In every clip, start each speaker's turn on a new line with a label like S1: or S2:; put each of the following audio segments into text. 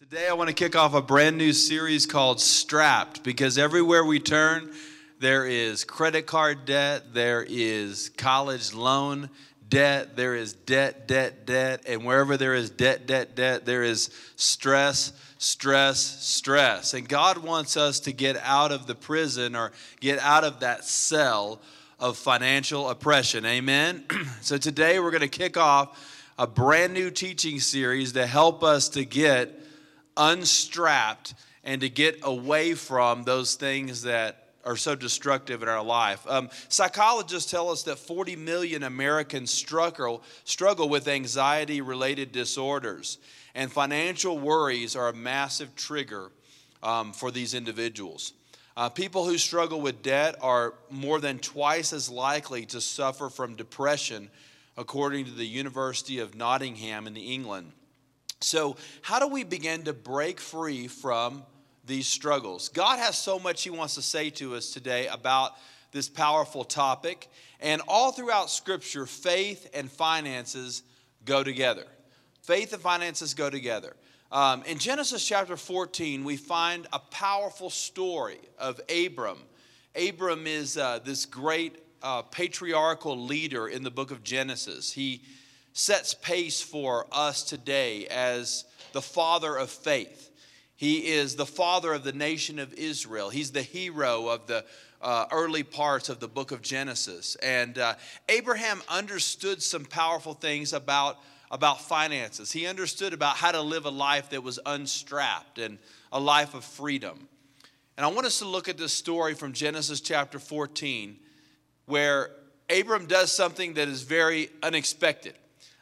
S1: Today, I want to kick off a brand new series called Strapped because everywhere we turn, there is credit card debt, there is college loan debt, there is debt, debt, debt, and wherever there is debt, debt, debt, there is stress, stress, stress. And God wants us to get out of the prison or get out of that cell of financial oppression. Amen? so today, we're going to kick off a brand new teaching series to help us to get unstrapped and to get away from those things that are so destructive in our life. Um, psychologists tell us that 40 million Americans struggle, struggle with anxiety related disorders, and financial worries are a massive trigger um, for these individuals. Uh, people who struggle with debt are more than twice as likely to suffer from depression, according to the University of Nottingham in England. So, how do we begin to break free from these struggles? God has so much He wants to say to us today about this powerful topic. And all throughout Scripture, faith and finances go together. Faith and finances go together. Um, in Genesis chapter 14, we find a powerful story of Abram. Abram is uh, this great uh, patriarchal leader in the book of Genesis. He sets pace for us today as the father of faith. He is the father of the nation of Israel. He's the hero of the uh, early parts of the book of Genesis. And uh, Abraham understood some powerful things about, about finances. He understood about how to live a life that was unstrapped and a life of freedom. And I want us to look at this story from Genesis chapter 14, where Abram does something that is very unexpected.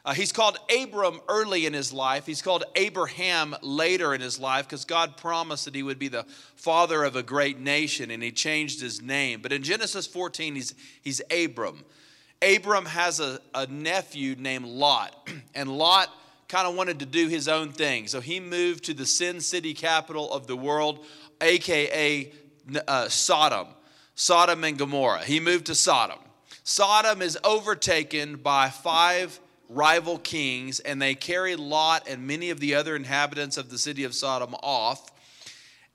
S1: Uh, he's called Abram early in his life. He's called Abraham later in his life because God promised that he would be the father of a great nation and he changed his name. But in Genesis 14, he's, he's Abram. Abram has a, a nephew named Lot, and Lot kind of wanted to do his own thing. So he moved to the sin city capital of the world, aka uh, Sodom, Sodom and Gomorrah. He moved to Sodom. Sodom is overtaken by five rival kings, and they carried Lot and many of the other inhabitants of the city of Sodom off,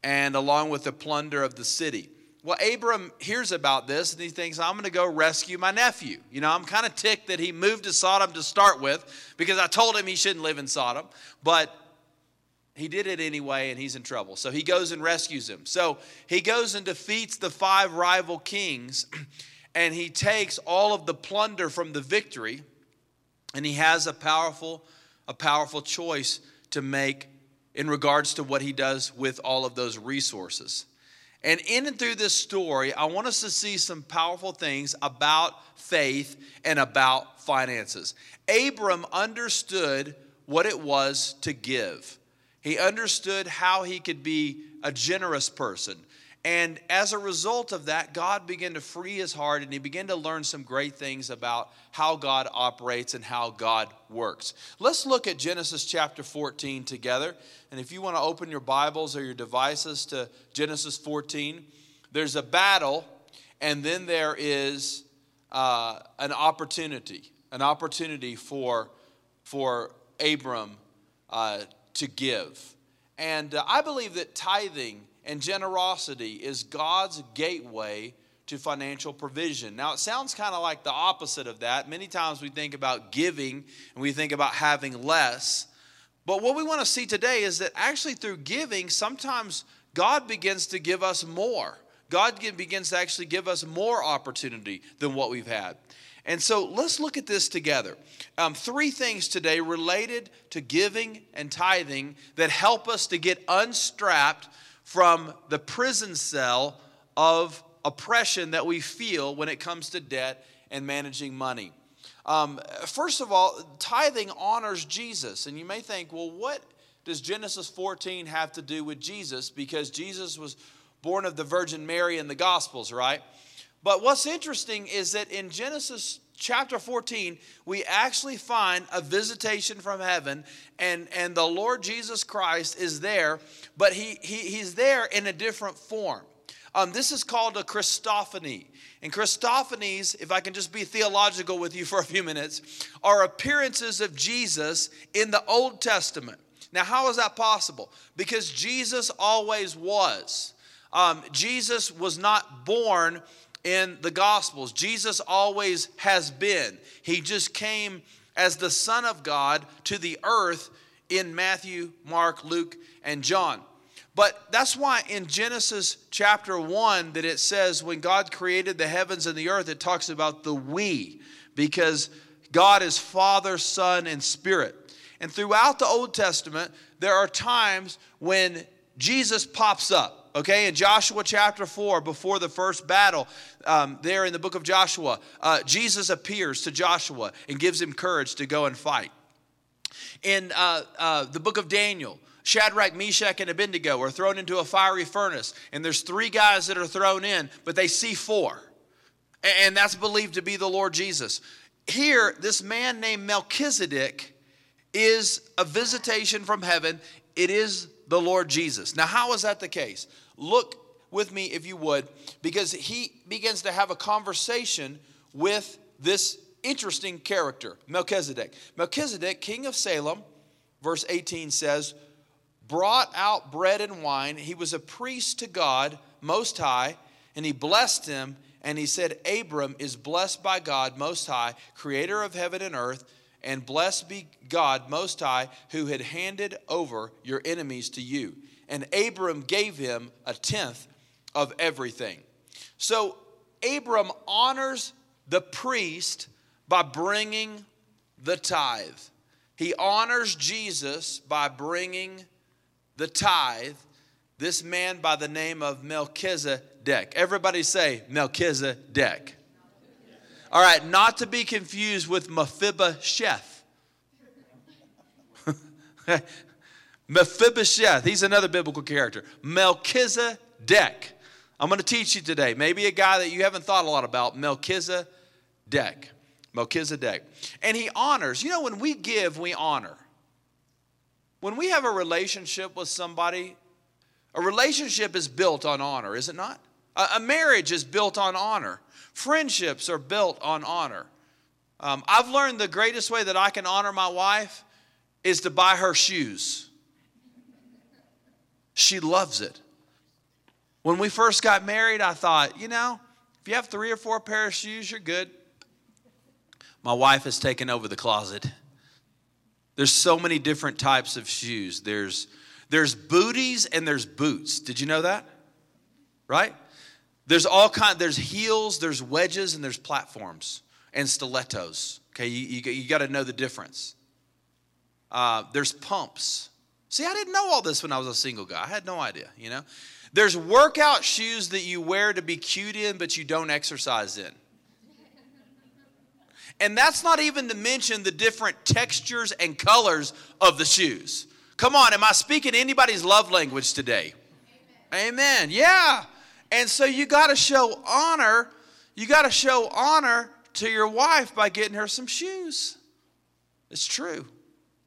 S1: and along with the plunder of the city. Well, Abram hears about this and he thinks, I'm going to go rescue my nephew. You know, I'm kind of ticked that he moved to Sodom to start with because I told him he shouldn't live in Sodom, but he did it anyway and he's in trouble. So he goes and rescues him. So he goes and defeats the five rival kings and he takes all of the plunder from the victory and he has a powerful, a powerful choice to make in regards to what he does with all of those resources. And in and through this story, I want us to see some powerful things about faith and about finances. Abram understood what it was to give. He understood how he could be a generous person. And as a result of that, God began to free his heart and he began to learn some great things about how God operates and how God works. Let's look at Genesis chapter 14 together. And if you want to open your Bibles or your devices to Genesis 14, there's a battle and then there is uh, an opportunity, an opportunity for, for Abram uh, to give. And uh, I believe that tithing and generosity is God's gateway to financial provision. Now, it sounds kind of like the opposite of that. Many times we think about giving and we think about having less. But what we want to see today is that actually through giving, sometimes God begins to give us more. God begins to actually give us more opportunity than what we've had. And so let's look at this together. Um, three things today related to giving and tithing that help us to get unstrapped from the prison cell of oppression that we feel when it comes to debt and managing money. Um, first of all, tithing honors Jesus. And you may think, well, what does Genesis 14 have to do with Jesus? Because Jesus was born of the Virgin Mary in the Gospels, right? But what's interesting is that in Genesis chapter 14, we actually find a visitation from heaven, and, and the Lord Jesus Christ is there, but he, he, he's there in a different form. Um, this is called a Christophany. And Christophanies, if I can just be theological with you for a few minutes, are appearances of Jesus in the Old Testament. Now, how is that possible? Because Jesus always was. Um, Jesus was not born in the Gospels. Jesus always has been. He just came as the Son of God to the earth in Matthew, Mark, Luke, and John. But that's why in Genesis chapter 1 that it says when God created the heavens and the earth, it talks about the we, because God is Father, Son, and Spirit. And throughout the Old Testament, there are times when Jesus pops up. Okay, in Joshua chapter 4, before the first battle, um, there in the book of Joshua, uh, Jesus appears to Joshua and gives him courage to go and fight. In uh, uh, the book of Daniel, Shadrach, Meshach, and Abednego are thrown into a fiery furnace, and there's three guys that are thrown in, but they see four. And that's believed to be the Lord Jesus. Here, this man named Melchizedek is a visitation from heaven. It is the Lord Jesus. Now, how is that the case? Look with me, if you would, because he begins to have a conversation with this interesting character, Melchizedek. Melchizedek, king of Salem, verse 18 says, brought out bread and wine. He was a priest to God Most High, and he blessed him. And he said, Abram is blessed by God Most High, creator of heaven and earth, and blessed be God Most High, who had handed over your enemies to you. And Abram gave him a tenth of everything. So Abram honors the priest by bringing the tithe. He honors Jesus by bringing the tithe, this man by the name of Melchizedek. Everybody say Melchizedek. All right, not to be confused with Mephibosheth. Mephibosheth, he's another biblical character. Melchizedek. I'm going to teach you today. Maybe a guy that you haven't thought a lot about, Melchizedek. Melchizedek. And he honors. You know, when we give, we honor. When we have a relationship with somebody, a relationship is built on honor, is it not? A, a marriage is built on honor. Friendships are built on honor. Um, I've learned the greatest way that I can honor my wife is to buy her shoes. She loves it. When we first got married, I thought, you know, if you have three or four pair of shoes, you're good. My wife has taken over the closet. There's so many different types of shoes. There's there's booties and there's boots. Did you know that? Right? There's all kind. There's heels, there's wedges, and there's platforms and stilettos. Okay, you, you, you got to know the difference. Uh, there's pumps. See, I didn't know all this when I was a single guy. I had no idea. You know, there's workout shoes that you wear to be cute in, but you don't exercise in. And that's not even to mention the different textures and colors of the shoes. Come on, am I speaking anybody's love language today? Amen. Amen. Yeah. And so you got to show honor. You got to show honor to your wife by getting her some shoes. It's true.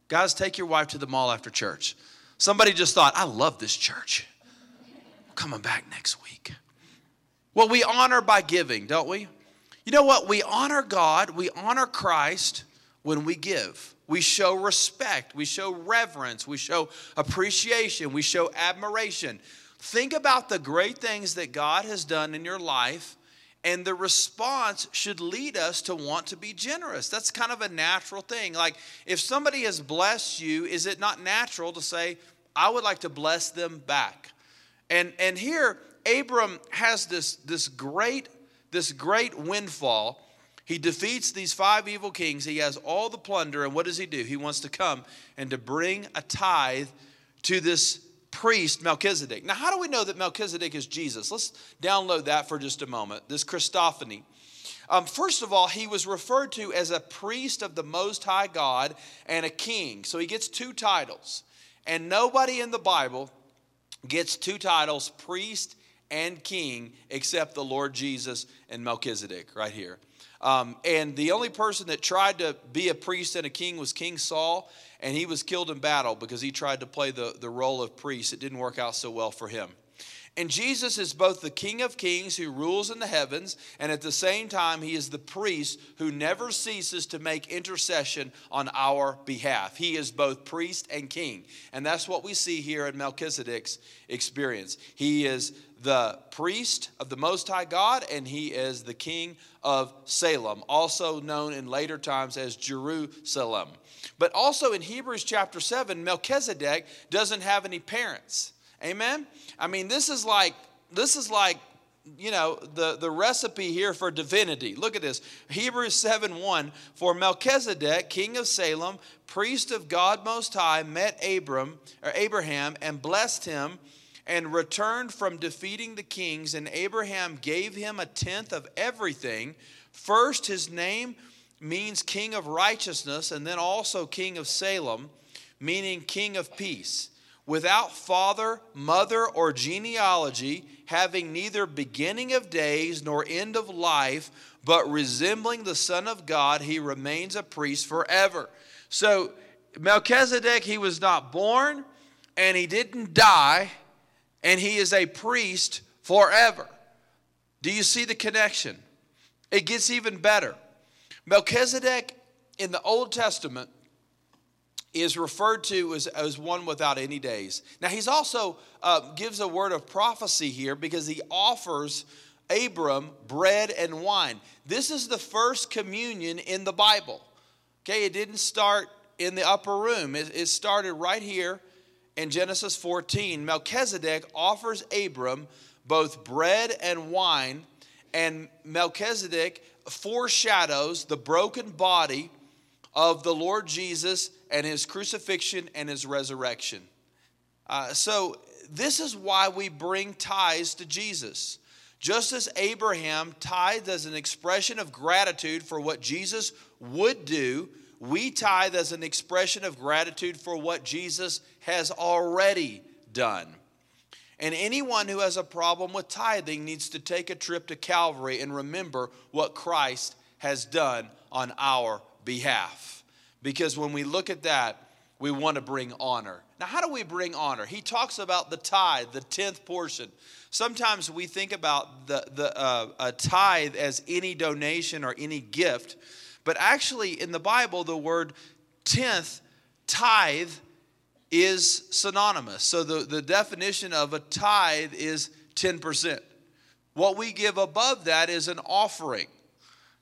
S1: Guys, take your wife to the mall after church. Somebody just thought, I love this church. I'm coming back next week. Well, we honor by giving, don't we? You know what? We honor God, we honor Christ when we give. We show respect, we show reverence, we show appreciation, we show admiration. Think about the great things that God has done in your life, and the response should lead us to want to be generous. That's kind of a natural thing. Like, if somebody has blessed you, is it not natural to say, I would like to bless them back? And, and here, Abram has this, this great this great windfall. He defeats these five evil kings. He has all the plunder. And what does he do? He wants to come and to bring a tithe to this priest, Melchizedek. Now, how do we know that Melchizedek is Jesus? Let's download that for just a moment. This Christophany. Um, first of all, he was referred to as a priest of the Most High God and a king. So he gets two titles. And nobody in the Bible gets two titles, priest and king except the Lord Jesus and Melchizedek, right here. Um, and the only person that tried to be a priest and a king was King Saul, and he was killed in battle because he tried to play the, the role of priest. It didn't work out so well for him. And Jesus is both the King of Kings who rules in the heavens, and at the same time, he is the priest who never ceases to make intercession on our behalf. He is both priest and king. And that's what we see here in Melchizedek's experience. He is the priest of the Most High God, and he is the king of Salem, also known in later times as Jerusalem. But also in Hebrews chapter 7, Melchizedek doesn't have any parents. Amen? I mean, this is like, this is like, you know, the, the recipe here for divinity. Look at this. Hebrews 7 1 For Melchizedek, king of Salem, priest of God Most High, met Abram or Abraham and blessed him and returned from defeating the kings, and Abraham gave him a tenth of everything. First, his name means king of righteousness, and then also king of Salem, meaning king of peace without father, mother, or genealogy, having neither beginning of days nor end of life, but resembling the Son of God, he remains a priest forever. So, Melchizedek, he was not born and he didn't die, and he is a priest forever. Do you see the connection? It gets even better. Melchizedek in the Old Testament is referred to as, as one without any days. Now, he's also uh, gives a word of prophecy here because he offers Abram bread and wine. This is the first communion in the Bible. Okay, it didn't start in the upper room, it, it started right here in Genesis 14. Melchizedek offers Abram both bread and wine, and Melchizedek foreshadows the broken body of the Lord Jesus and his crucifixion and his resurrection. Uh, so, this is why we bring tithes to Jesus. Just as Abraham tithed as an expression of gratitude for what Jesus would do, we tithe as an expression of gratitude for what Jesus has already done. And anyone who has a problem with tithing needs to take a trip to Calvary and remember what Christ has done on our behalf. Because when we look at that, we want to bring honor. Now, how do we bring honor? He talks about the tithe, the tenth portion. Sometimes we think about the, the uh, a tithe as any donation or any gift, but actually in the Bible, the word tenth, tithe, is synonymous. So the, the definition of a tithe is 10%. What we give above that is an offering.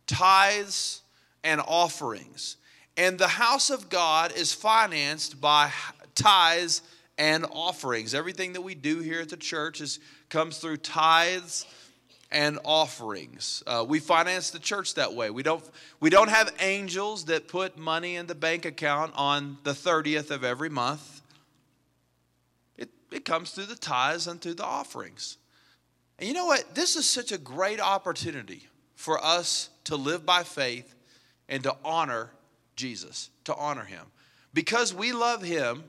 S1: Tithes and offerings. And the house of God is financed by tithes and offerings. Everything that we do here at the church is, comes through tithes and offerings. Uh, we finance the church that way. We don't, we don't have angels that put money in the bank account on the 30th of every month. It, comes through the tithes and through the offerings. And you know what? This is such a great opportunity for us to live by faith and to honor Jesus, to honor him. Because we love him,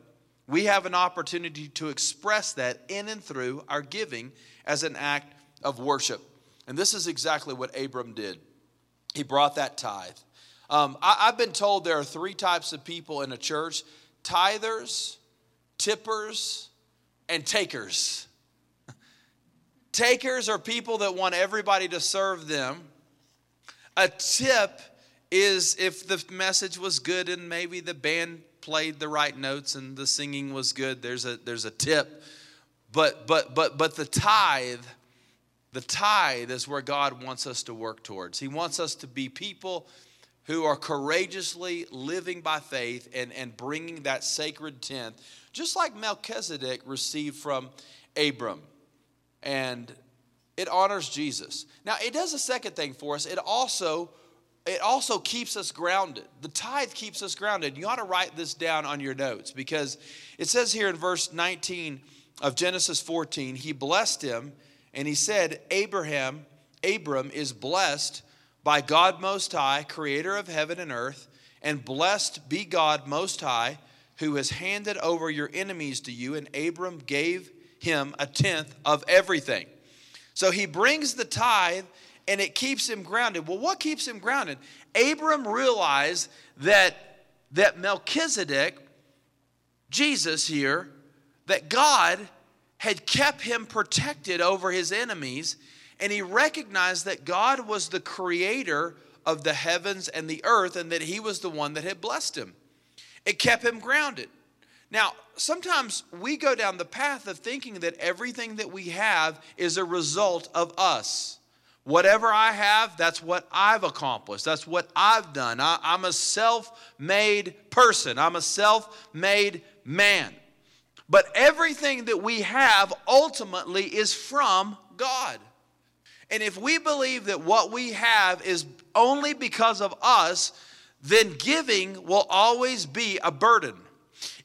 S1: we have an opportunity to express that in and through our giving as an act of worship. And this is exactly what Abram did. He brought that tithe. Um, I, I've been told there are three types of people in a church tithers, tippers, and takers. takers are people that want everybody to serve them. A tip is if the message was good and maybe the band played the right notes and the singing was good, there's a there's a tip. But but but but the tithe, the tithe is where God wants us to work towards. He wants us to be people who are courageously living by faith and, and bringing that sacred tenth, just like Melchizedek received from Abram. And it honors Jesus. Now, it does a second thing for us. It also it also keeps us grounded. The tithe keeps us grounded. You ought to write this down on your notes because it says here in verse 19 of Genesis 14, he blessed him and he said, Abraham, Abram is blessed by God Most High, creator of heaven and earth, and blessed be God Most High, who has handed over your enemies to you. And Abram gave him a tenth of everything. So he brings the tithe and it keeps him grounded. Well, what keeps him grounded? Abram realized that, that Melchizedek, Jesus here, that God had kept him protected over his enemies, and he recognized that God was the creator of the heavens and the earth, and that he was the one that had blessed him. It kept him grounded. Now, sometimes we go down the path of thinking that everything that we have is a result of us. Whatever I have, that's what I've accomplished. That's what I've done. I, am a self made person, I'm a self made man. But everything that we have ultimately is from God. And if we believe that what we have is only because of us, then giving will always be a burden.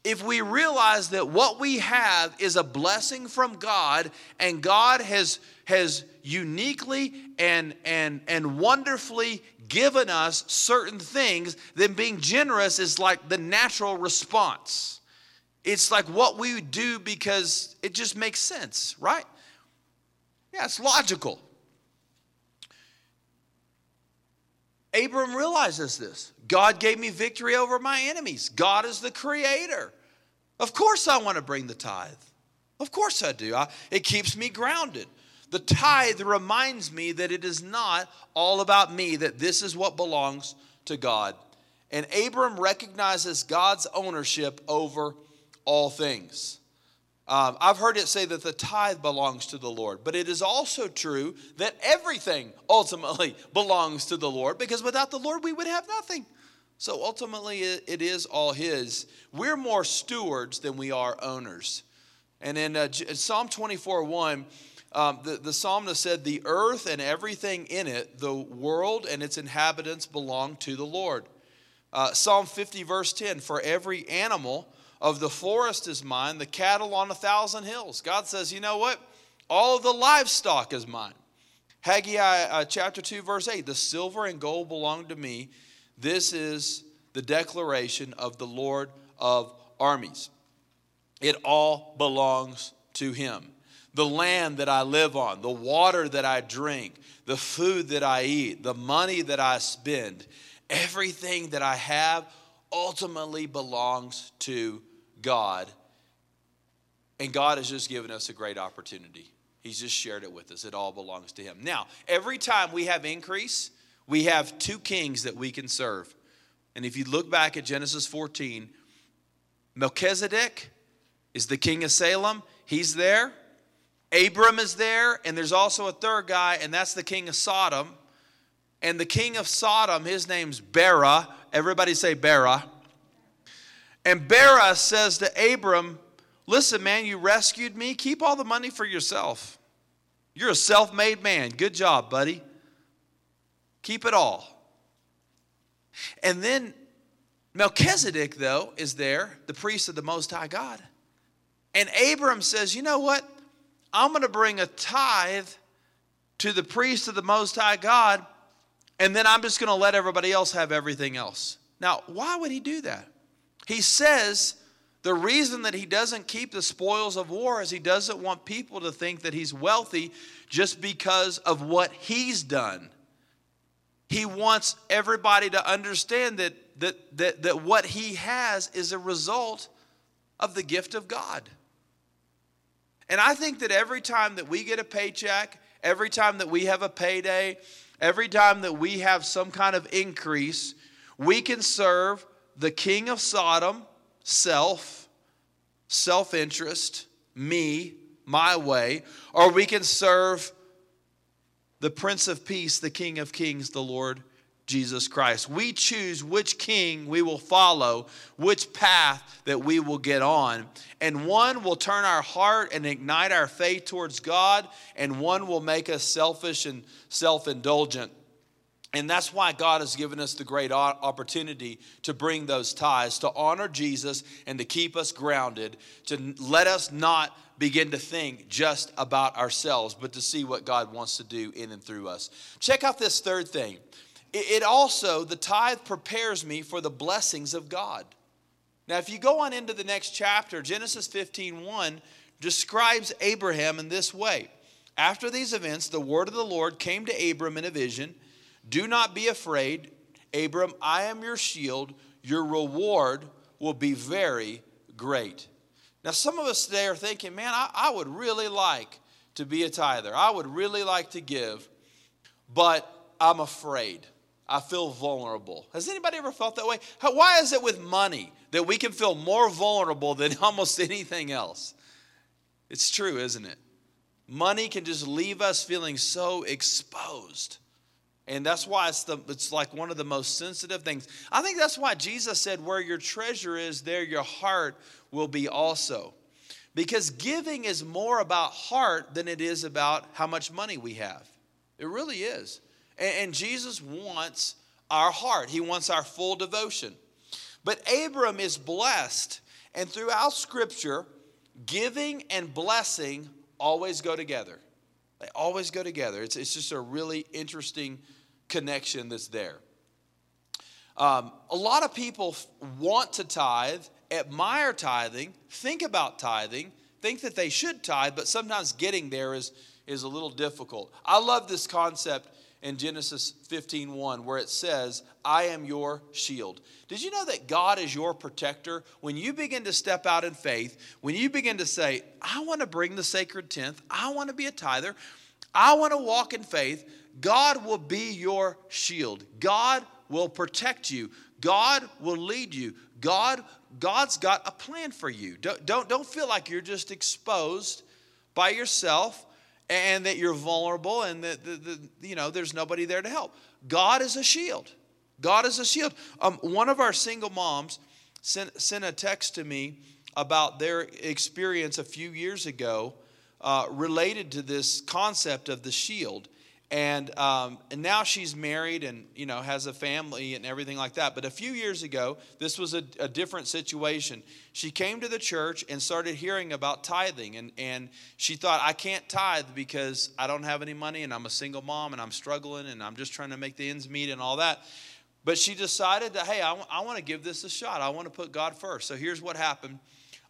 S1: If we realize that what we have is a blessing from God and God has, has uniquely and, and, and wonderfully given us certain things, then being generous is like the natural response. It's like what we do because it just makes sense, right? Yeah, it's logical. Abram realizes this. God gave me victory over my enemies. God is the creator. Of course, I want to bring the tithe. Of course, I do. I, it keeps me grounded. The tithe reminds me that it is not all about me, that this is what belongs to God. And Abram recognizes God's ownership over all things. Um, I've heard it say that the tithe belongs to the Lord, but it is also true that everything ultimately belongs to the Lord because without the Lord we would have nothing. So ultimately it is all His. We're more stewards than we are owners. And in uh, Psalm 24 1, um, the, the psalmist said, The earth and everything in it, the world and its inhabitants belong to the Lord. Uh, Psalm 50, verse 10 For every animal of the forest is mine, the cattle on a thousand hills. God says, You know what? All of the livestock is mine. Haggai uh, chapter 2, verse 8 The silver and gold belong to me. This is the declaration of the Lord of armies. It all belongs to him. The land that I live on, the water that I drink, the food that I eat, the money that I spend, everything that I have ultimately belongs to God. And God has just given us a great opportunity. He's just shared it with us. It all belongs to Him. Now, every time we have increase, we have two kings that we can serve. And if you look back at Genesis 14, Melchizedek is the king of Salem. He's there. Abram is there. And there's also a third guy, and that's the king of Sodom. And the king of Sodom, his name's Bera. Everybody say Bera. And Bera says to Abram, Listen, man, you rescued me. Keep all the money for yourself. You're a self made man. Good job, buddy. Keep it all. And then Melchizedek, though, is there, the priest of the Most High God. And Abram says, You know what? I'm going to bring a tithe to the priest of the Most High God, and then I'm just going to let everybody else have everything else. Now, why would he do that? He says the reason that he doesn't keep the spoils of war is he doesn't want people to think that he's wealthy just because of what he's done. He wants everybody to understand that, that, that, that what he has is a result of the gift of God. And I think that every time that we get a paycheck, every time that we have a payday, every time that we have some kind of increase, we can serve the king of Sodom, self, self interest, me, my way, or we can serve the Prince of Peace, the King of Kings, the Lord Jesus Christ. We choose which king we will follow, which path that we will get on. And one will turn our heart and ignite our faith towards God, and one will make us selfish and self indulgent. And that's why God has given us the great opportunity to bring those tithes, to honor Jesus and to keep us grounded, to let us not begin to think just about ourselves, but to see what God wants to do in and through us. Check out this third thing. It also, the tithe prepares me for the blessings of God. Now, if you go on into the next chapter, Genesis 15 1 describes Abraham in this way. After these events, the word of the Lord came to Abram in a vision do not be afraid, Abram, I am your shield. Your reward will be very great. Now, some of us today are thinking, man, I, I would really like to be a tither. I would really like to give, but I'm afraid. I feel vulnerable. Has anybody ever felt that way? How, why is it with money that we can feel more vulnerable than almost anything else? It's true, isn't it? Money can just leave us feeling so exposed. And that's why it's, the, it's like one of the most sensitive things. I think that's why Jesus said, Where your treasure is, there your heart will be also. Because giving is more about heart than it is about how much money we have. It really is. And, and Jesus wants our heart, He wants our full devotion. But Abram is blessed. And throughout Scripture, giving and blessing always go together. They always go together. It's, it's just a really interesting connection that's there. Um, a lot of people want to tithe, admire tithing, think about tithing, think that they should tithe, but sometimes getting there is, is a little difficult. I love this concept in Genesis 15:1 where it says, "I am your shield." Did you know that God is your protector? When you begin to step out in faith, when you begin to say, "I want to bring the sacred tenth, I want to be a tither, I want to walk in faith," God will be your shield. God will protect you. God will lead you. God God's got a plan for you. Don't don't, don't feel like you're just exposed by yourself and that you're vulnerable and that the, the, you know there's nobody there to help. God is a shield. God is a shield. Um, one of our single moms sent, sent a text to me about their experience a few years ago uh, related to this concept of the shield and um, and now she's married and you know has a family and everything like that. But a few years ago this was a, a, different situation. She came to the church and started hearing about tithing. And and she thought i can't tithe because i don't have any money and i'm a single mom and i'm struggling and i'm just trying to make the ends meet and all that. But she decided that hey I, w- I want to give this a shot. I want to put god first. So here's what happened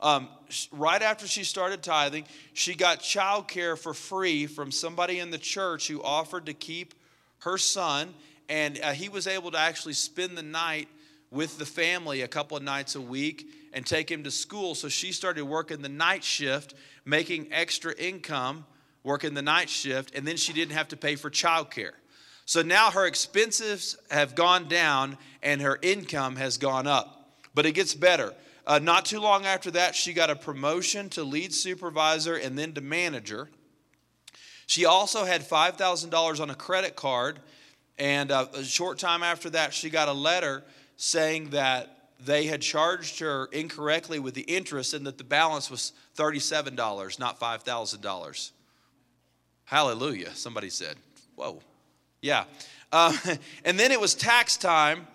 S1: um, right after she started tithing, she got child care for free from somebody in the church who offered to keep her son, and uh, he was able to actually spend the night with the family a couple of nights a week and take him to school. So she started working the night shift, making extra income, working the night shift, and then she didn't have to pay for child care. So now her expenses have gone down and her income has gone up. But it gets better. Uh, not too long after that, she got a promotion to lead supervisor and then to manager. She also had $5,000 on a credit card. And uh, a short time after that, she got a letter saying that they had charged her incorrectly with the interest and that the balance was $37, not $5,000. Hallelujah, somebody said. Whoa. Yeah. Uh, and then it was tax time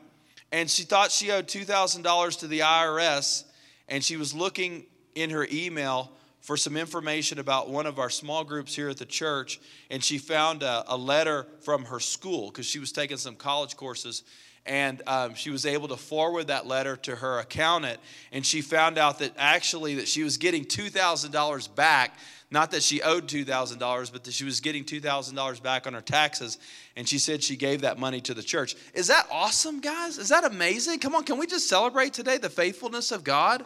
S1: and she thought she owed $2,000 to the IRS, and she was looking in her email for some information about one of our small groups here at the church, and she found a, a letter from her school because she was taking some college courses and um, she was able to forward that letter to her accountant and she found out that actually that she was getting $2000 back not that she owed $2000 but that she was getting $2000 back on her taxes and she said she gave that money to the church is that awesome guys is that amazing come on can we just celebrate today the faithfulness of god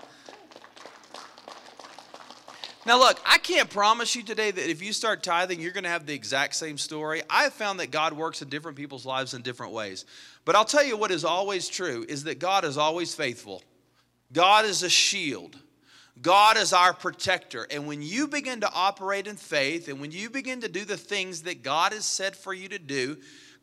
S1: now, look, I can't promise you today that if you start tithing, you're going to have the exact same story. I have found that God works in different people's lives in different ways. But I'll tell you what is always true is that God is always faithful. God is a shield. God is our protector. And when you begin to operate in faith and when you begin to do the things that God has said for you to do,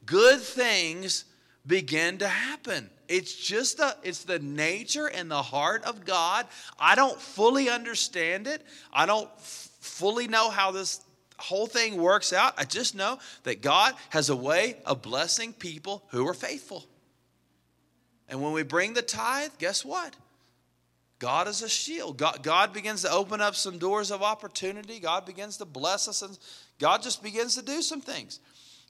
S1: good things begin to happen. It's just the it's the nature and the heart of God. I don't fully understand it. I don't f- fully know how this whole thing works out. I just know that God has a way of blessing people who are faithful. And when we bring the tithe, guess what? God is a shield. God, God begins to open up some doors of opportunity. God begins to bless us, and God just begins to do some things.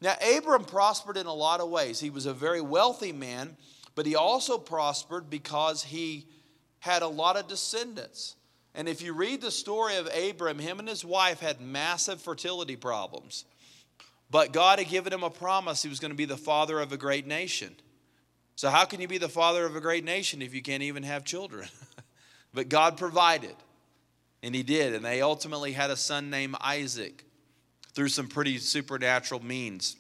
S1: Now, Abram prospered in a lot of ways. He was a very wealthy man, but he also prospered because he had a lot of descendants. And if you read the story of Abram, him and his wife had massive fertility problems. But God had given him a promise he was going to be the father of a great nation. So, how can you be the father of a great nation if you can't even have children? but God provided. And he did. And they ultimately had a son named Isaac through some pretty supernatural means.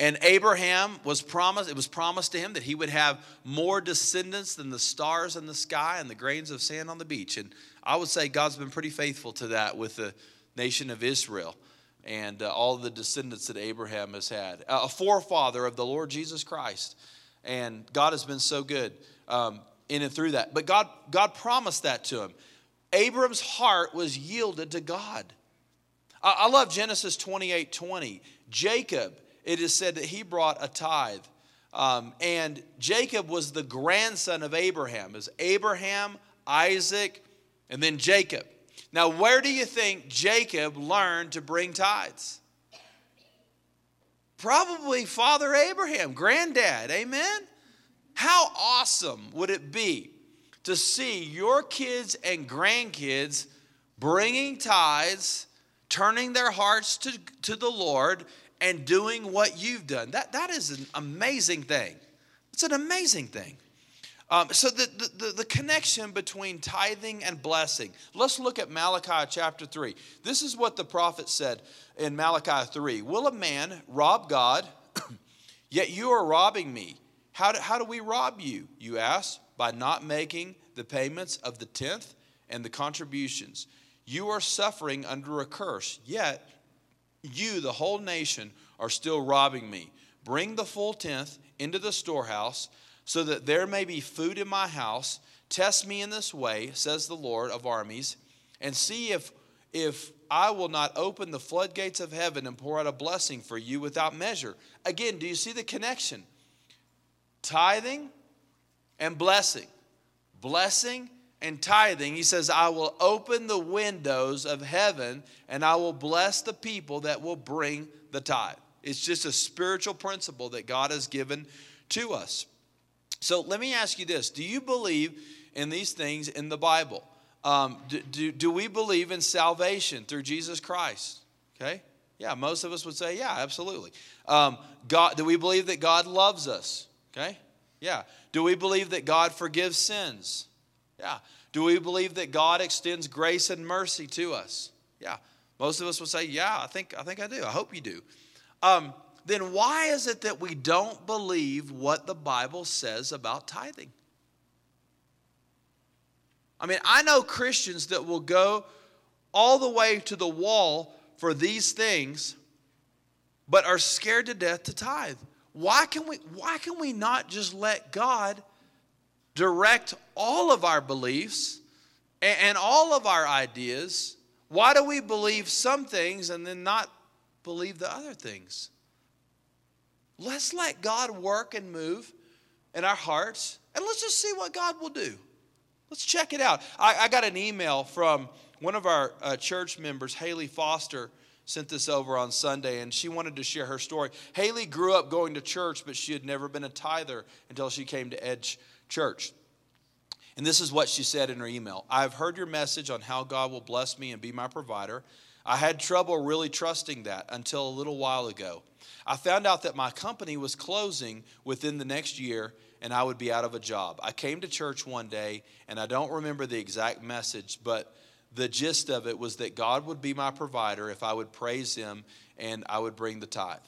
S1: And Abraham was promised, it was promised to him that he would have more descendants than the stars in the sky and the grains of sand on the beach. And I would say God's been pretty faithful to that with the nation of Israel and uh, all the descendants that Abraham has had. Uh, a forefather of the Lord Jesus Christ. And God has been so good um, in and through that. But God, God promised that to him. Abram's heart was yielded to God. I, I love Genesis 28 20. Jacob it is said that he brought a tithe. Um, and Jacob was the grandson of Abraham. Was Abraham, Isaac, and then Jacob. Now, where do you think Jacob learned to bring tithes? Probably Father Abraham, granddad, amen? How awesome would it be to see your kids and grandkids bringing tithes, turning their hearts to, to the Lord, and doing what you've done. That, that is an amazing thing. It's an amazing thing. Um, so, the, the, the connection between tithing and blessing. Let's look at Malachi chapter 3. This is what the prophet said in Malachi 3 Will a man rob God? Yet you are robbing me. How do, how do we rob you? You ask. By not making the payments of the tenth and the contributions. You are suffering under a curse, yet you, the whole nation, are still robbing me. Bring the full tenth into the storehouse, so that there may be food in my house. Test me in this way, says the Lord of armies, and see if, if I will not open the floodgates of heaven and pour out a blessing for you without measure. Again, do you see the connection? Tithing and blessing. Blessing and tithing, he says, I will open the windows of heaven and I will bless the people that will bring the tithe. It's just a spiritual principle that God has given to us. So let me ask you this Do you believe in these things in the Bible? Um, do, do, do we believe in salvation through Jesus Christ? Okay? Yeah, most of us would say, yeah, absolutely. Um, God, do we believe that God loves us? Okay? Yeah. Do we believe that God forgives sins? Yeah. Do we believe that God extends grace and mercy to us? Yeah. Most of us will say, yeah, I think, I think I do. I hope you do. Um, then why is it that we don't believe what the Bible says about tithing? I mean, I know Christians that will go all the way to the wall for these things, but are scared to death to tithe. Why can we, why can we not just let God direct all of our beliefs and all of our ideas. Why do we believe some things and then not believe the other things? Let's let God work and move in our hearts and let's just see what God will do. Let's check it out. I, I got an email from one of our uh, church members, Haley Foster, sent this over on Sunday, and she wanted to share her story. Haley grew up going to church, but she had never been a tither until she came to Edge church. And this is what she said in her email I've heard your message on how God will bless me and be my provider. I had trouble really trusting that until a little while ago. I found out that my company was closing within the next year and I would be out of a job. I came to church one day and I don't remember the exact message, but the gist of it was that God would be my provider if I would praise Him and I would bring the tithe,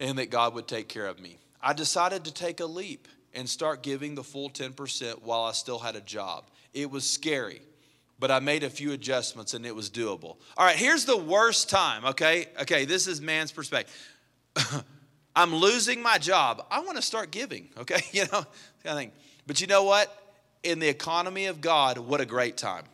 S1: and that God would take care of me. I decided to take a leap and start giving the full 10% while I still had a job. It was scary, but I made a few adjustments and it was doable. All right, here's the worst time, okay? Okay, this is man's perspective. I'm losing my job. I want to start giving, okay? You know, kind of thing. But you know what? In the economy of God, what a great time.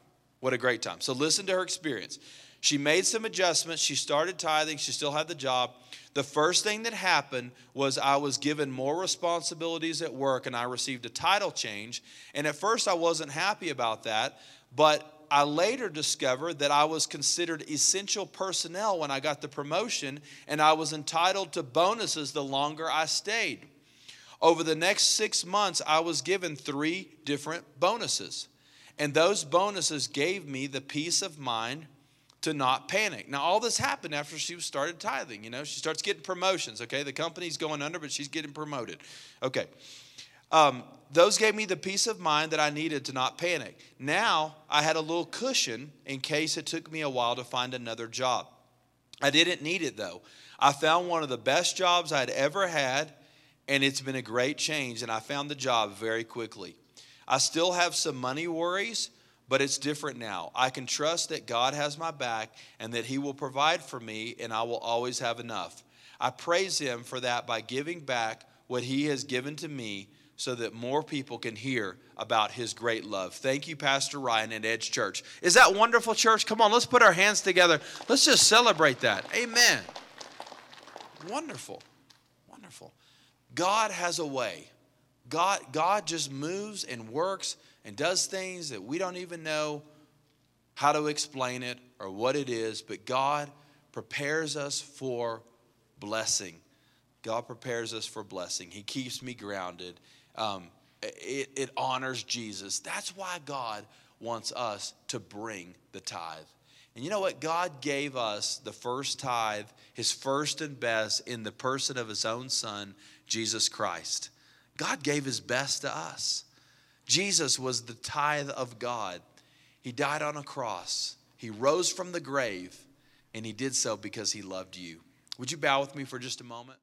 S1: What a great time. So listen to her experience. She made some adjustments. She started tithing. She still had the job the first thing that happened was I was given more responsibilities at work and I received a title change. And at first, I wasn't happy about that, but I later discovered that I was considered essential personnel when I got the promotion, and I was entitled to bonuses the longer I stayed. Over the next six months, I was given three different bonuses. And those bonuses gave me the peace of mind to not panic. Now, all this happened after she started tithing. You know, she starts getting promotions. Okay, the company's going under, but she's getting promoted. Okay. Um, those gave me the peace of mind that I needed to not panic. Now I had a little cushion in case it took me a while to find another job. I didn't need it though. I found one of the best jobs I'd ever had, and it's been a great change, and I found the job very quickly. I still have some money worries, but it's different now. I can trust that God has my back and that He will provide for me, and I will always have enough. I praise Him for that by giving back what He has given to me so that more people can hear about his great love. Thank you, Pastor Ryan and Edge Church. Is that wonderful, church? Come on, let's put our hands together. Let's just celebrate that. Amen. Wonderful. Wonderful. God has a way. God, God just moves and works and does things that we don't even know how to explain it or what it is, but God prepares us for blessing. God prepares us for blessing. He keeps me grounded um, it, it honors Jesus. That's why God wants us to bring the tithe. And you know what? God gave us the first tithe, his first and best, in the person of his own son, Jesus Christ. God gave his best to us. Jesus was the tithe of God. He died on a cross, he rose from the grave, and he did so because he loved you. Would you bow with me for just a moment?